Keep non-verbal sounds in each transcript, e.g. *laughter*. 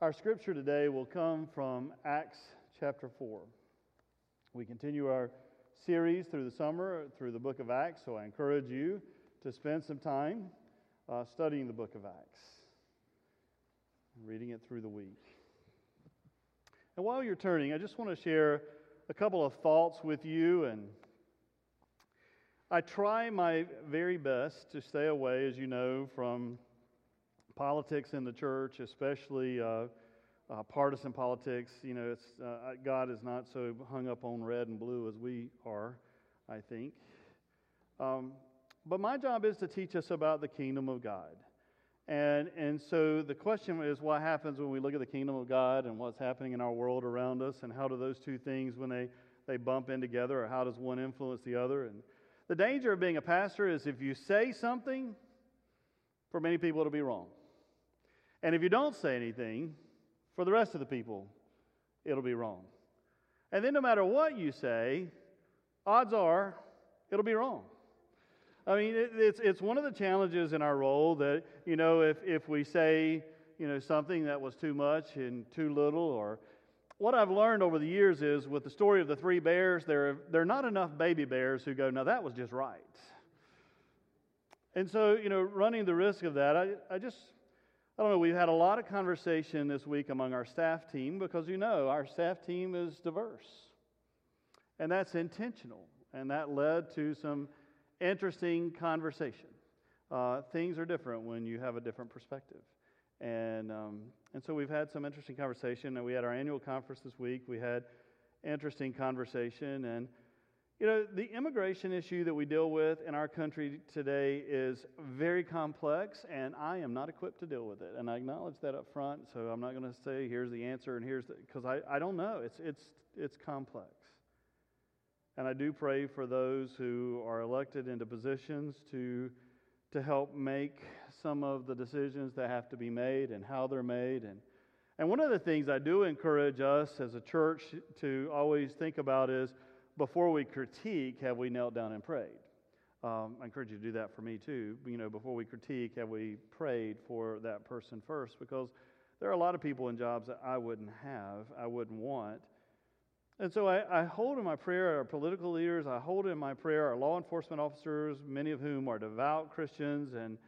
Our scripture today will come from Acts chapter 4. We continue our series through the summer through the book of Acts, so I encourage you to spend some time uh, studying the book of Acts, reading it through the week. And while you're turning, I just want to share a couple of thoughts with you. And I try my very best to stay away, as you know, from politics in the church, especially uh, uh, partisan politics. You know, uh, God is not so hung up on red and blue as we are, I think. Um, but my job is to teach us about the kingdom of God. And, and so the question is what happens when we look at the kingdom of God and what's happening in our world around us, and how do those two things, when they, they bump in together, or how does one influence the other? And the danger of being a pastor is if you say something, for many people it'll be wrong. And if you don't say anything, for the rest of the people, it'll be wrong. And then no matter what you say, odds are it'll be wrong. I mean, it, it's, it's one of the challenges in our role that, you know, if, if we say, you know, something that was too much and too little, or what I've learned over the years is with the story of the three bears, there are, there are not enough baby bears who go, now that was just right. And so, you know, running the risk of that, I, I just, I don't know, we've had a lot of conversation this week among our staff team because, you know, our staff team is diverse. And that's intentional. And that led to some interesting conversation. Uh, things are different when you have a different perspective. And, um, and so we've had some interesting conversation. And we had our annual conference this week. We had interesting conversation. And, you know, the immigration issue that we deal with in our country today is very complex, and I am not equipped to deal with it. And I acknowledge that up front, so I'm not going to say, here's the answer and here's the, because I, I don't know. It's, it's, it's complex. And I do pray for those who are elected into positions to, to help make some of the decisions that have to be made and how they're made. And, and one of the things I do encourage us as a church to always think about is before we critique, have we knelt down and prayed? Um, I encourage you to do that for me too. You know, before we critique, have we prayed for that person first? Because there are a lot of people in jobs that I wouldn't have, I wouldn't want. And so I, I, hold in my prayer our political leaders, I hold in my prayer our law enforcement officers, many of whom are devout Christians. And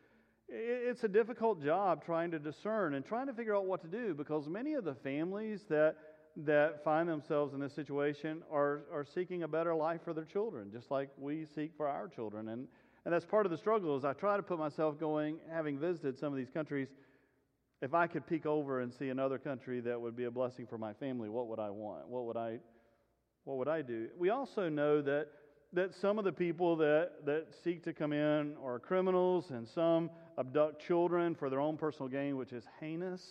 it's a difficult job trying to discern and trying to figure out what to do because many of the families that, that find themselves in this situation are, are seeking a better life for their children, just like we seek for our children. And, and that's part of the struggle is I try to put myself going, having visited some of these countries, if I could peek over and see another country that would be a blessing for my family, what would I want? What would I what would I do? We also know that, that some of the people that, that seek to come in are criminals, and some abduct children for their own personal gain, which is heinous.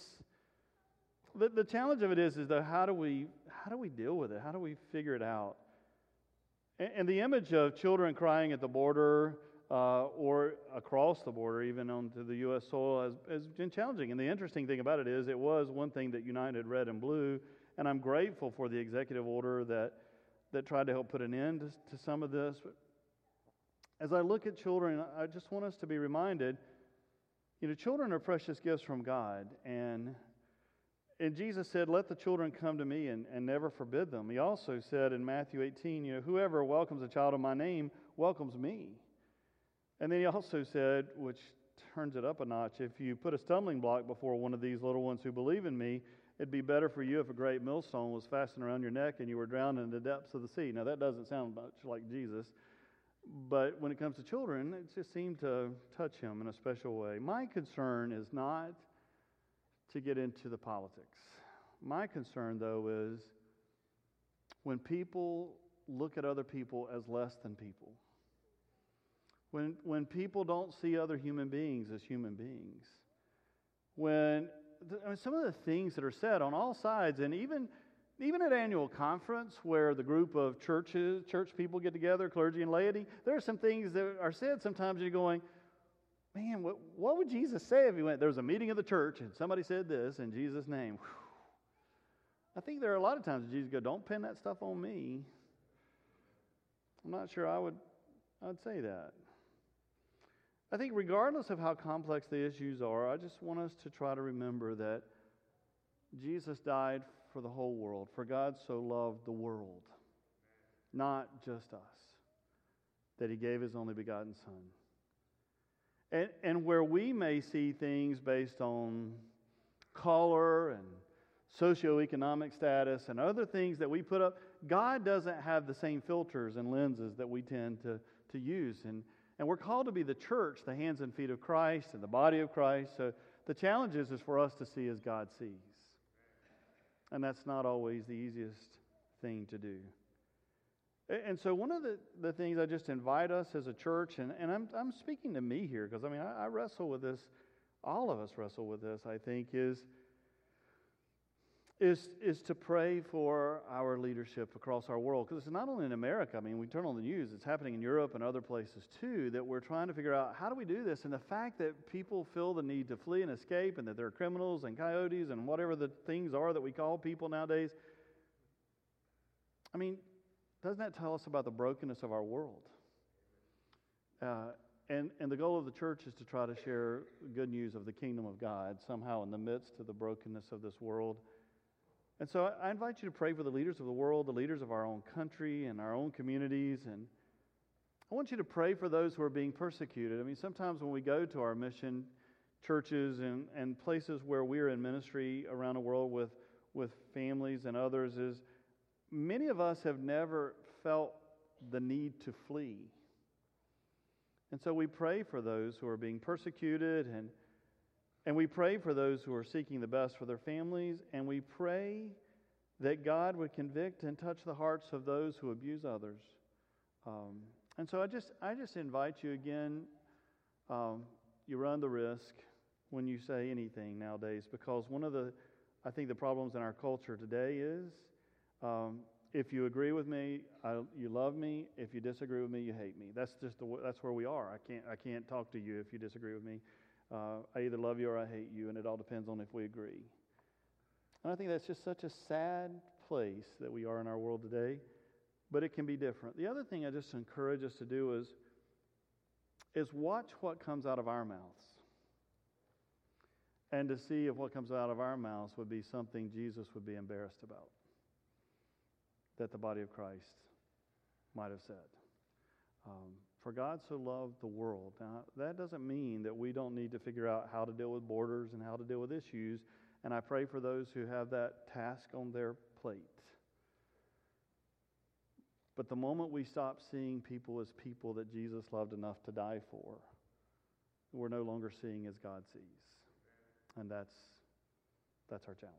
The, the challenge of it is, is though, how do we how do we deal with it? How do we figure it out? And, and the image of children crying at the border uh, or across the border, even onto the U.S. soil, has, has been challenging. And the interesting thing about it is, it was one thing that united red and blue and I'm grateful for the executive order that, that tried to help put an end to, to some of this. As I look at children, I just want us to be reminded you know, children are precious gifts from God. And, and Jesus said, Let the children come to me and, and never forbid them. He also said in Matthew 18, you know, Whoever welcomes a child of my name welcomes me. And then he also said, which turns it up a notch, if you put a stumbling block before one of these little ones who believe in me, It'd be better for you if a great millstone was fastened around your neck and you were drowned in the depths of the sea. Now, that doesn't sound much like Jesus, but when it comes to children, it just seemed to touch him in a special way. My concern is not to get into the politics. My concern, though, is when people look at other people as less than people. When, when people don't see other human beings as human beings. When I mean, some of the things that are said on all sides, and even even at annual conference where the group of churches, church people get together, clergy and laity, there are some things that are said. Sometimes you're going, man, what, what would Jesus say if he went? There was a meeting of the church and somebody said this in Jesus' name. Whew. I think there are a lot of times Jesus go, don't pin that stuff on me. I'm not sure I would I'd say that. I think, regardless of how complex the issues are, I just want us to try to remember that Jesus died for the whole world. For God so loved the world, not just us, that he gave his only begotten Son. And, and where we may see things based on color and socioeconomic status and other things that we put up, God doesn't have the same filters and lenses that we tend to, to use. And, and we're called to be the church, the hands and feet of Christ and the body of Christ. So the challenge is, is for us to see as God sees. And that's not always the easiest thing to do. And so, one of the, the things I just invite us as a church, and, and I'm, I'm speaking to me here because I mean, I, I wrestle with this, all of us wrestle with this, I think, is is, is to pray for our leadership across our world. Because it's not only in America. I mean, we turn on the news, it's happening in Europe and other places too, that we're trying to figure out how do we do this? And the fact that people feel the need to flee and escape and that they're criminals and coyotes and whatever the things are that we call people nowadays. I mean, doesn't that tell us about the brokenness of our world? Uh, and, and the goal of the church is to try to share good news of the kingdom of God somehow in the midst of the brokenness of this world. And so I invite you to pray for the leaders of the world, the leaders of our own country and our own communities. And I want you to pray for those who are being persecuted. I mean, sometimes when we go to our mission churches and, and places where we're in ministry around the world with, with families and others, is many of us have never felt the need to flee. And so we pray for those who are being persecuted and and we pray for those who are seeking the best for their families, and we pray that God would convict and touch the hearts of those who abuse others. Um, and so I just, I just invite you again, um, you run the risk when you say anything nowadays, because one of the, I think the problems in our culture today is um, if you agree with me, I, you love me. If you disagree with me, you hate me. That's just the, that's where we are. I can't, I can't talk to you if you disagree with me. Uh, I either love you or I hate you, and it all depends on if we agree. And I think that's just such a sad place that we are in our world today, but it can be different. The other thing I just encourage us to do is, is watch what comes out of our mouths and to see if what comes out of our mouths would be something Jesus would be embarrassed about that the body of Christ might have said. Um, for God so loved the world. Now, that doesn't mean that we don't need to figure out how to deal with borders and how to deal with issues. And I pray for those who have that task on their plate. But the moment we stop seeing people as people that Jesus loved enough to die for, we're no longer seeing as God sees. And that's, that's our challenge.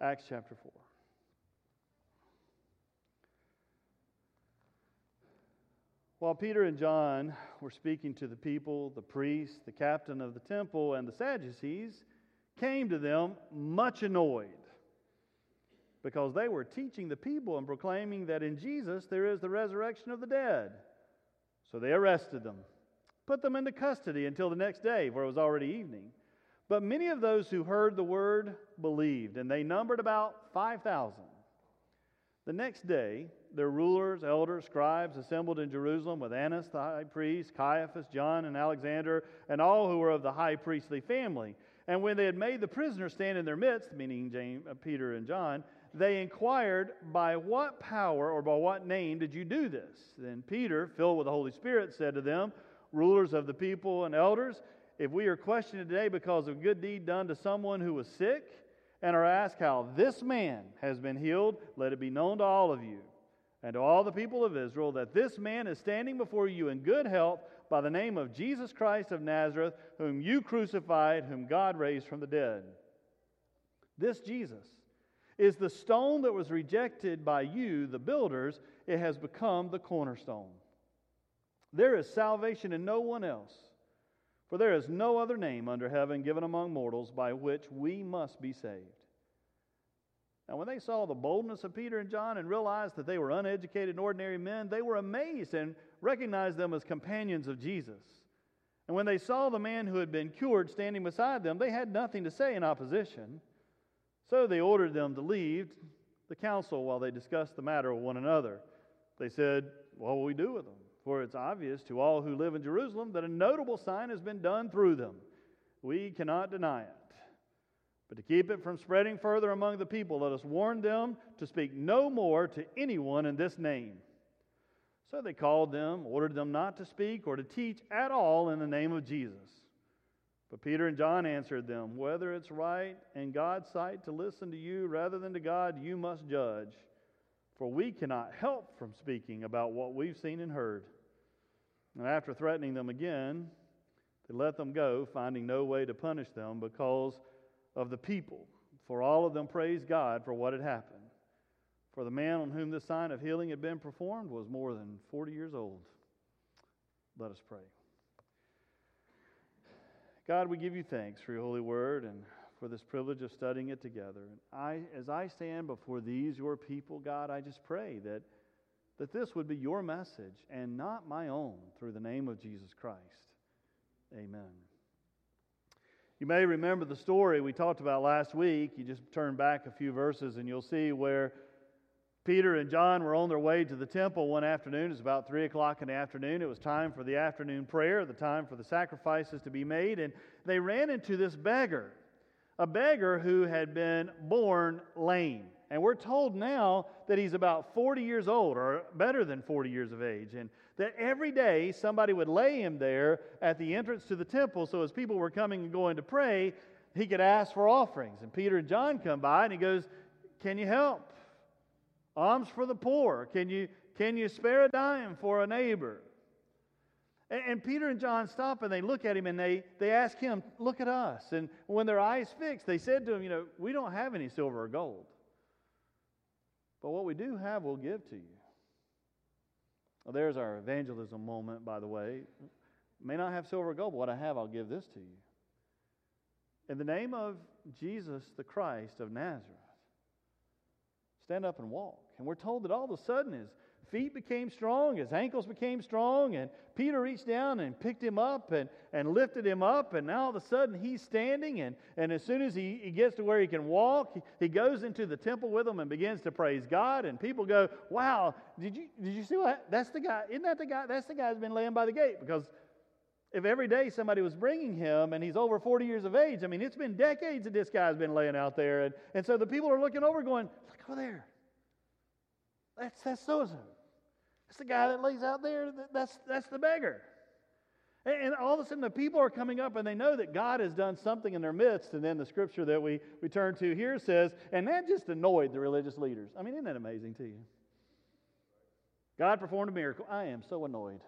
Acts chapter 4. While Peter and John were speaking to the people, the priests, the captain of the temple, and the Sadducees came to them much annoyed because they were teaching the people and proclaiming that in Jesus there is the resurrection of the dead. So they arrested them, put them into custody until the next day, for it was already evening. But many of those who heard the word believed, and they numbered about 5,000. The next day, their rulers, elders, scribes assembled in Jerusalem with Annas the high priest, Caiaphas, John, and Alexander, and all who were of the high priestly family. And when they had made the prisoners stand in their midst, meaning James, uh, Peter and John, they inquired, By what power or by what name did you do this? Then Peter, filled with the Holy Spirit, said to them, Rulers of the people and elders, if we are questioned today because of a good deed done to someone who was sick, and are asked how this man has been healed, let it be known to all of you and to all the people of Israel that this man is standing before you in good health by the name of Jesus Christ of Nazareth, whom you crucified, whom God raised from the dead. This Jesus is the stone that was rejected by you, the builders, it has become the cornerstone. There is salvation in no one else. For there is no other name under heaven given among mortals by which we must be saved. Now, when they saw the boldness of Peter and John and realized that they were uneducated and ordinary men, they were amazed and recognized them as companions of Jesus. And when they saw the man who had been cured standing beside them, they had nothing to say in opposition. So they ordered them to leave the council while they discussed the matter with one another. They said, What will we do with them? For it's obvious to all who live in Jerusalem that a notable sign has been done through them. We cannot deny it. But to keep it from spreading further among the people, let us warn them to speak no more to anyone in this name. So they called them, ordered them not to speak or to teach at all in the name of Jesus. But Peter and John answered them, Whether it's right in God's sight to listen to you rather than to God, you must judge. For we cannot help from speaking about what we've seen and heard. And after threatening them again, they let them go, finding no way to punish them because of the people. For all of them praised God for what had happened. For the man on whom the sign of healing had been performed was more than 40 years old. Let us pray. God, we give you thanks for your holy word and for this privilege of studying it together. And I, as I stand before these, your people, God, I just pray that, that this would be your message and not my own through the name of Jesus Christ. Amen. You may remember the story we talked about last week. You just turn back a few verses and you'll see where Peter and John were on their way to the temple one afternoon. It was about 3 o'clock in the afternoon. It was time for the afternoon prayer, the time for the sacrifices to be made. And they ran into this beggar, a beggar who had been born lame. And we're told now that he's about 40 years old, or better than 40 years of age. And that every day somebody would lay him there at the entrance to the temple so as people were coming and going to pray, he could ask for offerings. And Peter and John come by and he goes, Can you help? Alms for the poor. Can you, can you spare a dime for a neighbor? And, Peter and John stop and they look at him and they, they ask him, Look at us. And when their eyes fixed, they said to him, You know, we don't have any silver or gold. But what we do have, we'll give to you. Well, there's our evangelism moment, by the way. May not have silver or gold, but what I have, I'll give this to you. In the name of Jesus the Christ of Nazareth, stand up and walk. And we're told that all of a sudden his feet became strong, his ankles became strong, and Peter reached down and picked him up and, and lifted him up, and now all of a sudden he's standing, and, and as soon as he, he gets to where he can walk, he, he goes into the temple with him and begins to praise God, and people go, Wow, did you did you see what that's the guy, isn't that the guy? That's the guy who's been laying by the gate. Because if every day somebody was bringing him and he's over 40 years of age, I mean, it's been decades that this guy's been laying out there. And, and so the people are looking over going, Look over there. That's that's so and so. That's the guy that lays out there. That's, that's the beggar. And, and all of a sudden, the people are coming up and they know that God has done something in their midst. And then the scripture that we, we turn to here says, and that just annoyed the religious leaders. I mean, isn't that amazing to you? God performed a miracle. I am so annoyed.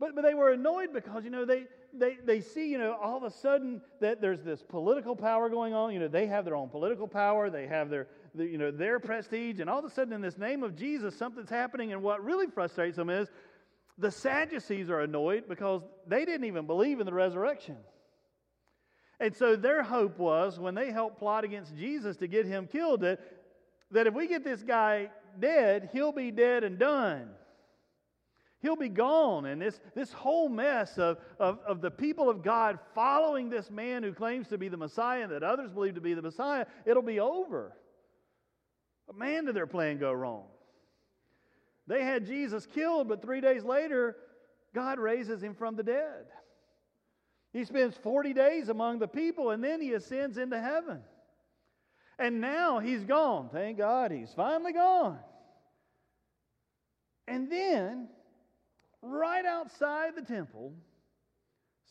But, but they were annoyed because, you know, they, they, they see, you know, all of a sudden that there's this political power going on. You know, they have their own political power. They have their, the, you know, their prestige. And all of a sudden, in this name of Jesus, something's happening. And what really frustrates them is the Sadducees are annoyed because they didn't even believe in the resurrection. And so their hope was when they helped plot against Jesus to get him killed, that, that if we get this guy dead, he'll be dead and done. He'll be gone. And this, this whole mess of, of, of the people of God following this man who claims to be the Messiah and that others believe to be the Messiah, it'll be over. Man, did their plan go wrong. They had Jesus killed, but three days later, God raises him from the dead. He spends 40 days among the people and then he ascends into heaven. And now he's gone. Thank God, he's finally gone. And then, right outside the temple,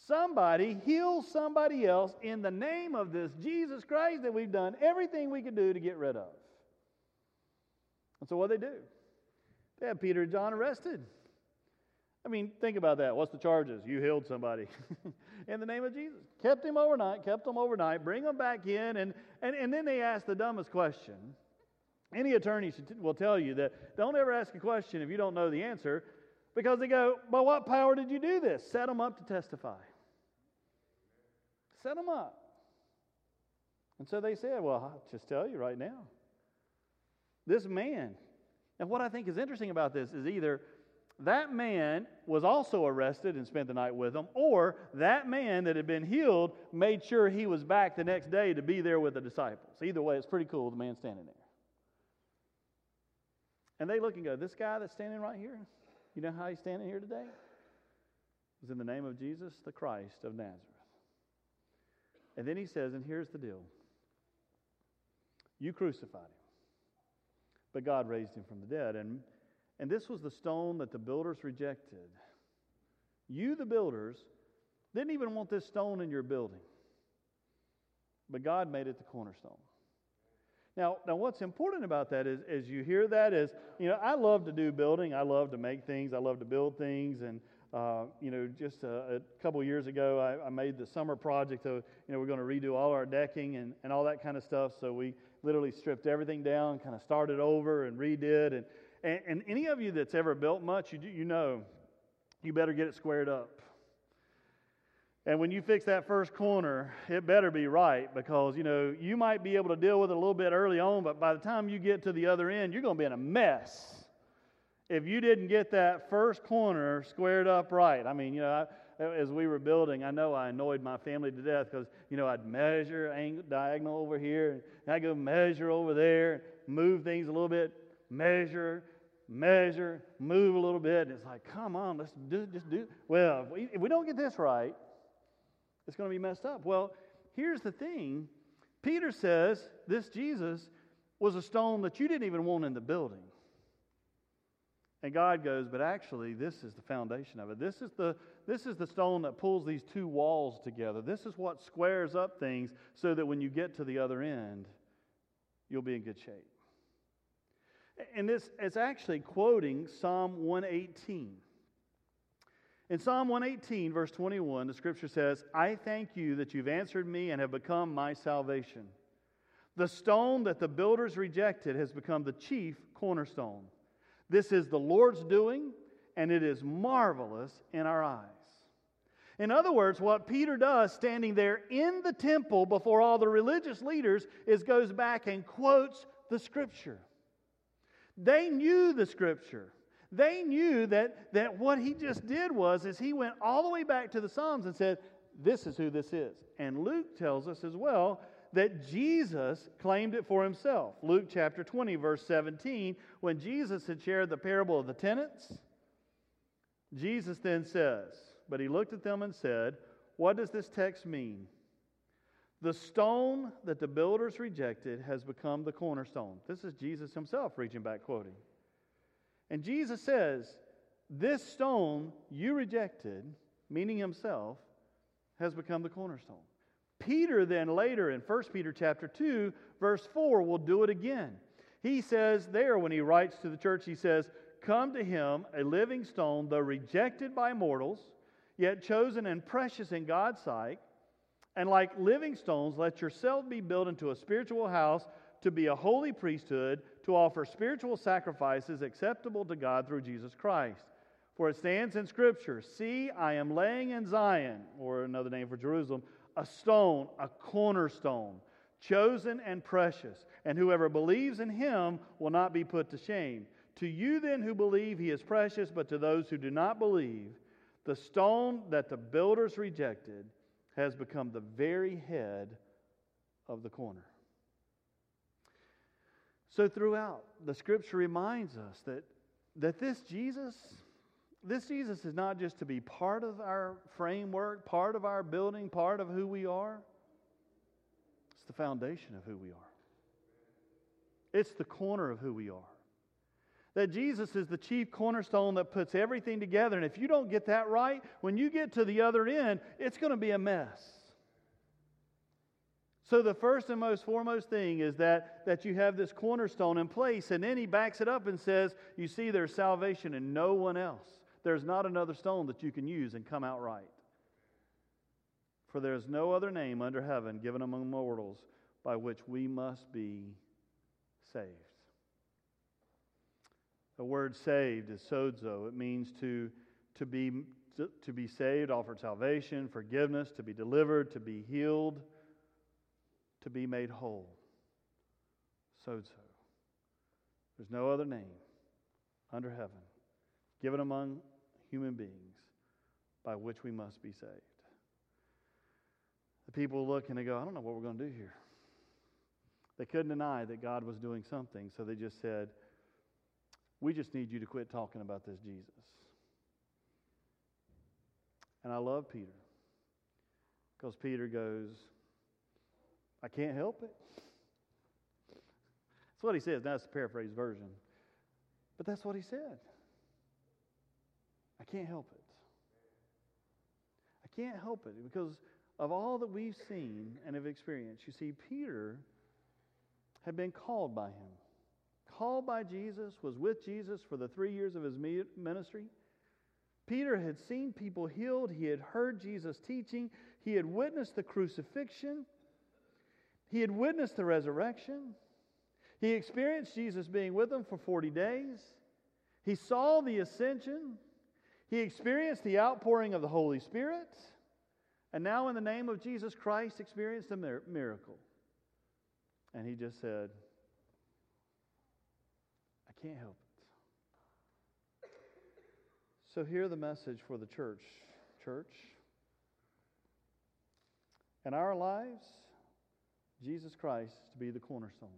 somebody heals somebody else in the name of this Jesus Christ that we've done everything we could do to get rid of. And so what they do? They have Peter and John arrested. I mean, think about that. What's the charges? You healed somebody *laughs* in the name of Jesus. Kept him overnight, kept him overnight, bring him back in, and, and, and then they ask the dumbest question. Any attorney should, will tell you that don't ever ask a question if you don't know the answer because they go, By what power did you do this? Set them up to testify. Set them up. And so they said, Well, I'll just tell you right now. This man, and what I think is interesting about this is either that man was also arrested and spent the night with them, or that man that had been healed made sure he was back the next day to be there with the disciples. Either way, it's pretty cool, the man standing there. And they look and go, This guy that's standing right here, you know how he's standing here today? Is in the name of Jesus, the Christ of Nazareth. And then he says, and here's the deal you crucified him, but God raised him from the dead. And, and this was the stone that the builders rejected. You, the builders, didn't even want this stone in your building, but God made it the cornerstone. Now, now what's important about that is, as you hear that is, you know, I love to do building. I love to make things. I love to build things. And, uh, you know, just a, a couple years ago, I, I, made the summer project of, you know, we're going to redo all our decking and, and all that kind of stuff. So we literally stripped everything down, kind of started over and redid. And, and, and any of you that's ever built much, you, you know, you better get it squared up. And when you fix that first corner, it better be right because, you know, you might be able to deal with it a little bit early on, but by the time you get to the other end, you're going to be in a mess if you didn't get that first corner squared up right. I mean, you know, I, as we were building, I know I annoyed my family to death because, you know, I'd measure angle, diagonal over here, and I'd go measure over there, move things a little bit, measure, measure, move a little bit. And it's like, come on, let's do, just do. Well, if we, if we don't get this right, it's going to be messed up. Well, here's the thing Peter says this Jesus was a stone that you didn't even want in the building. And God goes, but actually, this is the foundation of it. This is the, this is the stone that pulls these two walls together. This is what squares up things so that when you get to the other end, you'll be in good shape. And this is actually quoting Psalm 118. In Psalm 118, verse 21, the scripture says, I thank you that you've answered me and have become my salvation. The stone that the builders rejected has become the chief cornerstone. This is the Lord's doing, and it is marvelous in our eyes. In other words, what Peter does standing there in the temple before all the religious leaders is goes back and quotes the scripture. They knew the scripture. They knew that, that what he just did was is he went all the way back to the Psalms and said, This is who this is. And Luke tells us as well that Jesus claimed it for himself. Luke chapter 20, verse 17, when Jesus had shared the parable of the tenants, Jesus then says, But he looked at them and said, What does this text mean? The stone that the builders rejected has become the cornerstone. This is Jesus himself reaching back, quoting. And Jesus says, This stone you rejected, meaning himself, has become the cornerstone. Peter then later in 1 Peter chapter 2 verse 4 will do it again. He says there when he writes to the church he says, "Come to him a living stone though rejected by mortals, yet chosen and precious in God's sight, and like living stones let yourself be built into a spiritual house to be a holy priesthood, to offer spiritual sacrifices acceptable to God through Jesus Christ." For it stands in Scripture, See, I am laying in Zion, or another name for Jerusalem, a stone, a cornerstone, chosen and precious, and whoever believes in him will not be put to shame. To you then who believe he is precious, but to those who do not believe, the stone that the builders rejected has become the very head of the corner. So, throughout, the scripture reminds us that, that this Jesus this Jesus is not just to be part of our framework, part of our building, part of who we are. It's the foundation of who we are. It's the corner of who we are. That Jesus is the chief cornerstone that puts everything together. And if you don't get that right, when you get to the other end, it's going to be a mess. So the first and most foremost thing is that, that you have this cornerstone in place, and then he backs it up and says, You see, there's salvation in no one else there's not another stone that you can use and come out right. For there is no other name under heaven given among mortals by which we must be saved. The word saved is sozo. It means to, to, be, to, to be saved, offered salvation, forgiveness, to be delivered, to be healed, to be made whole. Sozo. There's no other name under heaven given among human beings by which we must be saved. The people look and they go, I don't know what we're going to do here. They couldn't deny that God was doing something, so they just said, We just need you to quit talking about this Jesus. And I love Peter because Peter goes, I can't help it. That's what he says. Now, that's the paraphrase version. But that's what he said. I can't help it. I can't help it because of all that we've seen and have experienced. You see, Peter had been called by him. Called by Jesus, was with Jesus for the three years of his ministry. Peter had seen people healed. He had heard Jesus teaching. He had witnessed the crucifixion. He had witnessed the resurrection. He experienced Jesus being with him for 40 days. He saw the ascension. He experienced the outpouring of the Holy Spirit. And now, in the name of Jesus Christ, experienced a miracle. And he just said, I can't help it. So, hear the message for the church. Church. In our lives, Jesus Christ to be the cornerstone.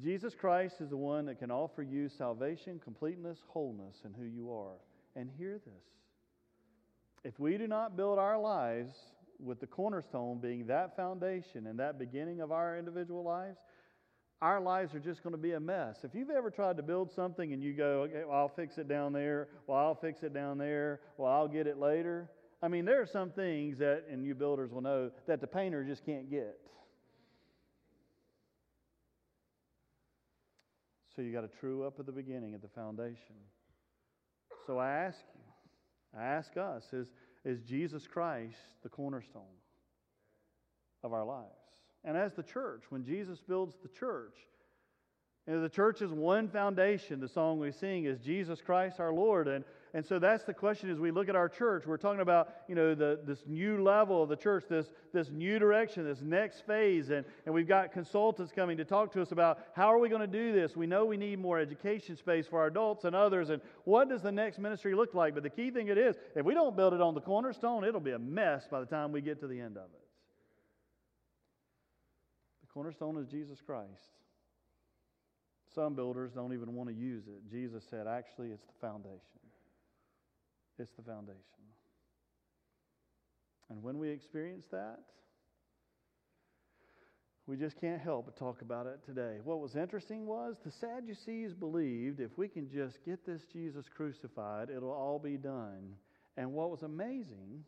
Jesus Christ is the one that can offer you salvation, completeness, wholeness in who you are. And hear this. If we do not build our lives with the cornerstone being that foundation and that beginning of our individual lives, our lives are just going to be a mess. If you've ever tried to build something and you go, okay, well, I'll fix it down there, well, I'll fix it down there, well, I'll get it later. I mean, there are some things that, and you builders will know, that the painter just can't get. So you got to true up at the beginning, at the foundation. So I ask you, I ask us, is, is Jesus Christ the cornerstone of our lives? And as the church, when Jesus builds the church, know, the church is one foundation. The song we sing is Jesus Christ our Lord. And and so that's the question as we look at our church. We're talking about, you know, the, this new level of the church, this, this new direction, this next phase. And, and we've got consultants coming to talk to us about how are we going to do this? We know we need more education space for our adults and others. And what does the next ministry look like? But the key thing it is, if we don't build it on the cornerstone, it'll be a mess by the time we get to the end of it. The cornerstone is Jesus Christ. Some builders don't even want to use it. Jesus said, actually, it's the foundation. It's the foundation. And when we experience that, we just can't help but talk about it today. What was interesting was the Sadducees believed if we can just get this Jesus crucified, it'll all be done. And what was amazing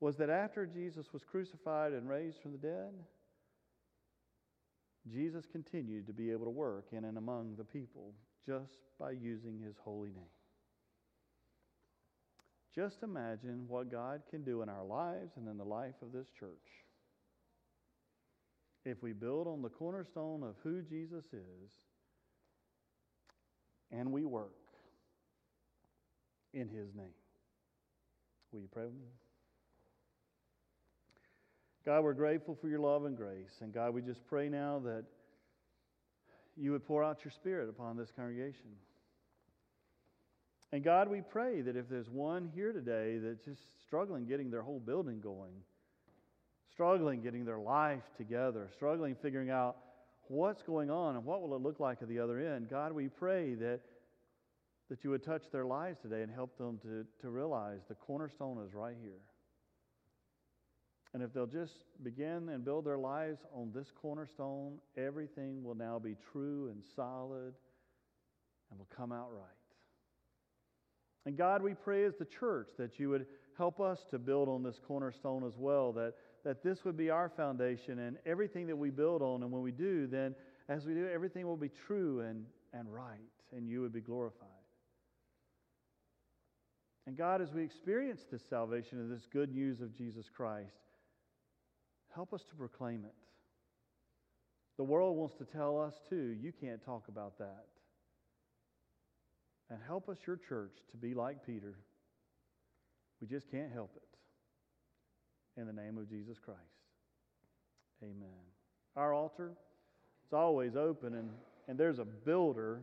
was that after Jesus was crucified and raised from the dead, Jesus continued to be able to work in and among the people just by using his holy name. Just imagine what God can do in our lives and in the life of this church. If we build on the cornerstone of who Jesus is and we work in his name. Will you pray with me? God, we're grateful for your love and grace. And God, we just pray now that you would pour out your spirit upon this congregation. And God, we pray that if there's one here today that's just struggling getting their whole building going, struggling getting their life together, struggling figuring out what's going on and what will it look like at the other end, God, we pray that, that you would touch their lives today and help them to, to realize the cornerstone is right here. And if they'll just begin and build their lives on this cornerstone, everything will now be true and solid and will come out right. And God, we pray as the church that you would help us to build on this cornerstone as well, that, that this would be our foundation and everything that we build on. And when we do, then as we do, everything will be true and, and right, and you would be glorified. And God, as we experience this salvation and this good news of Jesus Christ, help us to proclaim it. The world wants to tell us, too, you can't talk about that. And help us, your church, to be like Peter. We just can't help it. In the name of Jesus Christ. Amen. Our altar, it's always open, and, and there's a builder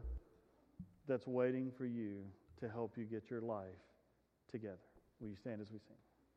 that's waiting for you to help you get your life together. Will you stand as we sing?